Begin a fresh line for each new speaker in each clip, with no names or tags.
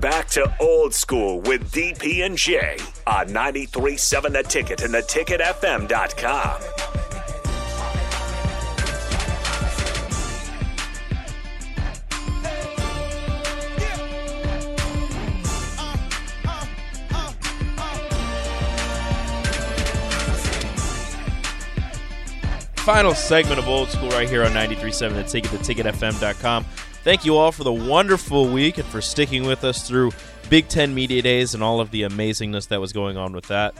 Back to old school with DP and J on 93.7 The Ticket and theticketfm.com.
Final segment of old school right here on 93.7 The Ticket, theticketfm.com. Thank you all for the wonderful week and for sticking with us through Big Ten Media Days and all of the amazingness that was going on with that.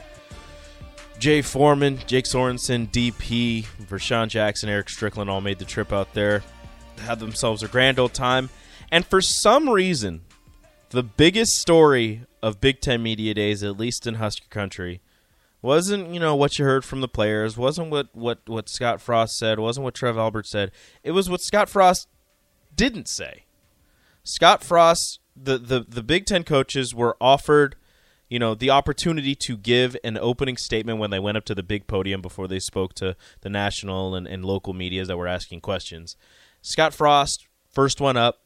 Jay Foreman, Jake Sorensen, DP, Vershawn Jackson, Eric Strickland all made the trip out there, had themselves a grand old time. And for some reason, the biggest story of Big Ten Media Days, at least in Husker Country, wasn't you know what you heard from the players, wasn't what what what Scott Frost said, wasn't what Trev Albert said. It was what Scott Frost didn't say. Scott Frost, the the the Big Ten coaches were offered, you know, the opportunity to give an opening statement when they went up to the big podium before they spoke to the national and, and local medias that were asking questions. Scott Frost, first one up,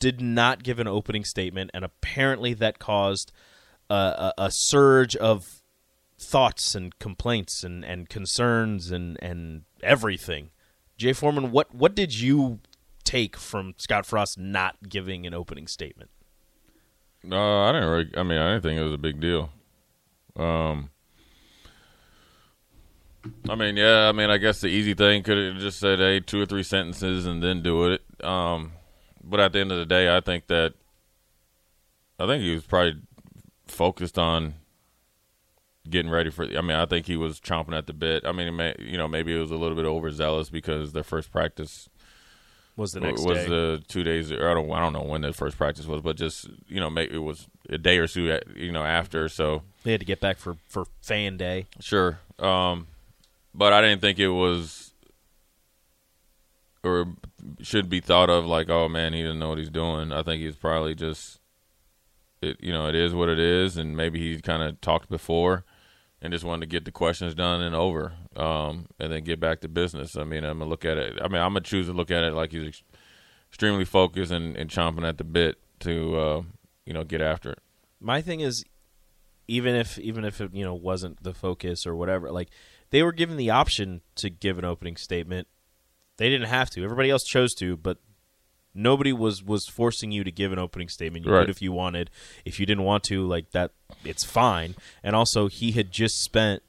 did not give an opening statement, and apparently that caused a, a, a surge of thoughts and complaints and, and concerns and, and everything. Jay Foreman, what what did you take from Scott Frost not giving an opening statement?
Uh, I didn't. Really, I mean, I didn't think it was a big deal. Um, I mean, yeah. I mean, I guess the easy thing could have just said, "Hey, two or three sentences and then do it." Um, but at the end of the day, I think that I think he was probably focused on getting ready for. I mean, I think he was chomping at the bit. I mean, may, you know, maybe it was a little bit overzealous because their first practice
was the next
was
day.
the two days. Or I don't. I don't know when the first practice was, but just you know, maybe it was a day or two. You know, after. So
they had to get back for for fan day.
Sure. Um, but I didn't think it was or should be thought of like, oh man, he didn't know what he's doing. I think he's probably just it. You know, it is what it is, and maybe he kind of talked before and just wanted to get the questions done and over, um, and then get back to business. I mean, I'm gonna look at it. I mean, I'm gonna choose to look at it like he's ex- extremely focused and, and chomping at the bit to, uh, you know, get after it.
My thing is, even if even if it you know wasn't the focus or whatever, like they were given the option to give an opening statement. They didn't have to. Everybody else chose to, but nobody was was forcing you to give an opening statement. You
Right.
could if you wanted. If you didn't want to, like that, it's fine. And also, he had just spent,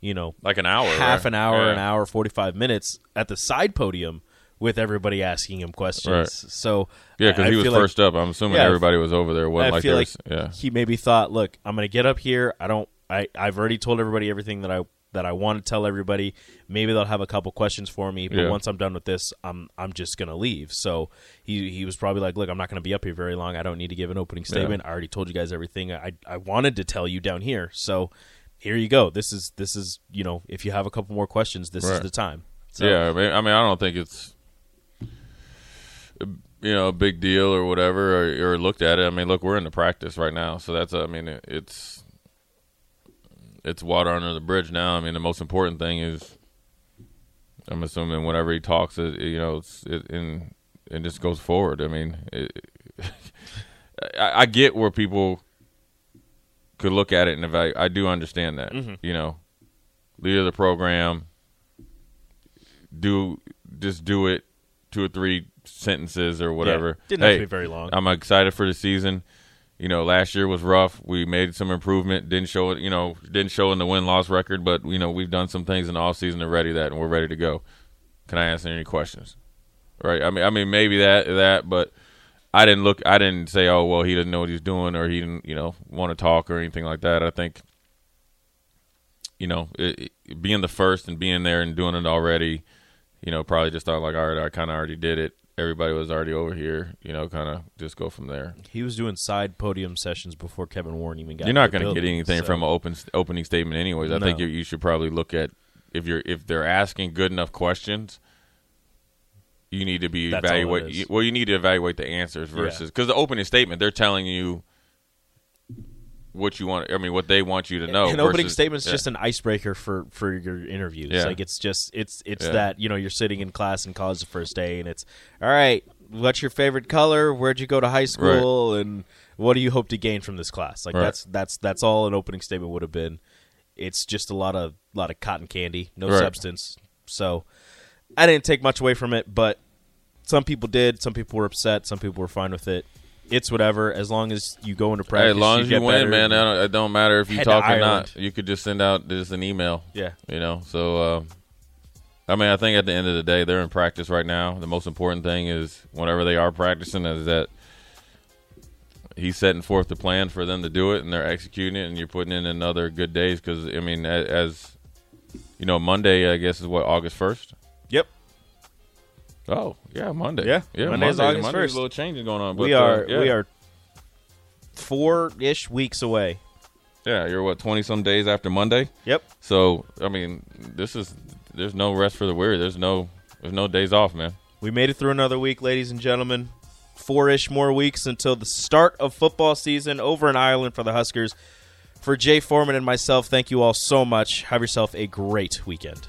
you know,
Like an hour,
half
right?
an hour,
Yeah.
an hour, forty five minutes at the side podium with everybody asking him questions.
Right.
So
Yeah, because he was
feel like-
first up. I'm assuming
Yeah,
everybody was over there. Wasn't
I
like
feel like
was, yeah.
he maybe thought, look, I'm going to get up here. I don't. I I've already told everybody everything that I that I want to tell everybody. Maybe they'll have a couple questions for me, but
Yeah.
once I'm done with this, I'm I'm just going to leave. So he he was probably like, look, I'm not going to be up here very long. I don't need to give an opening statement. I already told you guys everything I I wanted to tell you down here. So here you go. This is this is you know, if you have a couple more questions, this is the time. So,
Yeah, I mean, I mean, I don't think it's you know a big deal or whatever, or, or looked at it. I mean, look, we're in the practice right now, so that's I mean, it, it's it's water under the bridge now. I mean, the most important thing is I'm assuming whenever he talks, it you know, it's it and and just goes forward. I mean, it, I, I get where people could look at it and evaluate. I do understand that. Mm-hmm. You know, leader of the program, do just do it two or three sentences or whatever.
didn't have to
Hey,
be very long.
I'm excited for the season. You know, last year was rough. We made some improvement. Didn't show it. You know, didn't show in the win loss record, but you know we've done some things in the off season to ready that, and we're ready to go. Can I answer any questions? Right. I mean, I mean maybe that that, but I didn't look. I didn't say, oh well, he doesn't know what he's doing, or he didn't, you know, want to talk or anything like that. I think, you know, it, it- being the first and being there and doing it already, you know, probably just thought like, all right, I kind of already did it. Everybody was already over here. You know, kind of just go from there.
He was doing side podium sessions before Kevin Warren even got.
You're not
going to
get anything
so.
from an open opening statement, anyways. I think
No.
you, you should probably look at if you're if they're asking good enough questions. You need to be
That's
evaluate. Well, you need to evaluate the answers versus because the opening statement they're telling you what you want. I mean, what they want you to know.
An opening
versus-
statement's
yeah.
just an icebreaker for for your interviews.
Yeah.
Like it's just it's it's
Yeah.
that you know you're sitting in class in college the first day, and it's all right. What's your favorite color? Where'd you go to high school? And what do you hope to gain from this class? Like
Right.
that's that's that's all an opening statement would have been. It's just a lot of lot of cotton candy, no
Right.
substance. So I didn't take much away from it, but some people did. Some people were upset. Some people were fine with it. It's whatever. As long as you go into
Hey,
practice,
as long as you win,
better.
man, don't, it don't matter if you talk or not. You could just send out just an email.
Yeah.
you know. So, uh, I mean, I think at the end of the day, they're in practice right now. The most important thing is whenever they are practicing, is that he's setting forth the plan for them to do it, and they're executing it, and you're putting in another good days. Because I mean, as you know, Monday, I guess is what August first. Oh, yeah, Monday.
Yeah,
yeah,
Monday's
Monday.
August
Monday's
1st.
a little changes going on.
we
but, uh,
are
yeah.
we are four ish weeks away.
Yeah, you're what twenty some days after Monday.
Yep.
So I mean, this is there's no rest for the weary. There's no there's no days off, man.
We made it through another week, ladies and gentlemen. Four ish more weeks until the start of football season over in Ireland for the Huskers. For Jay Foreman and myself, thank you all so much. Have yourself a great weekend.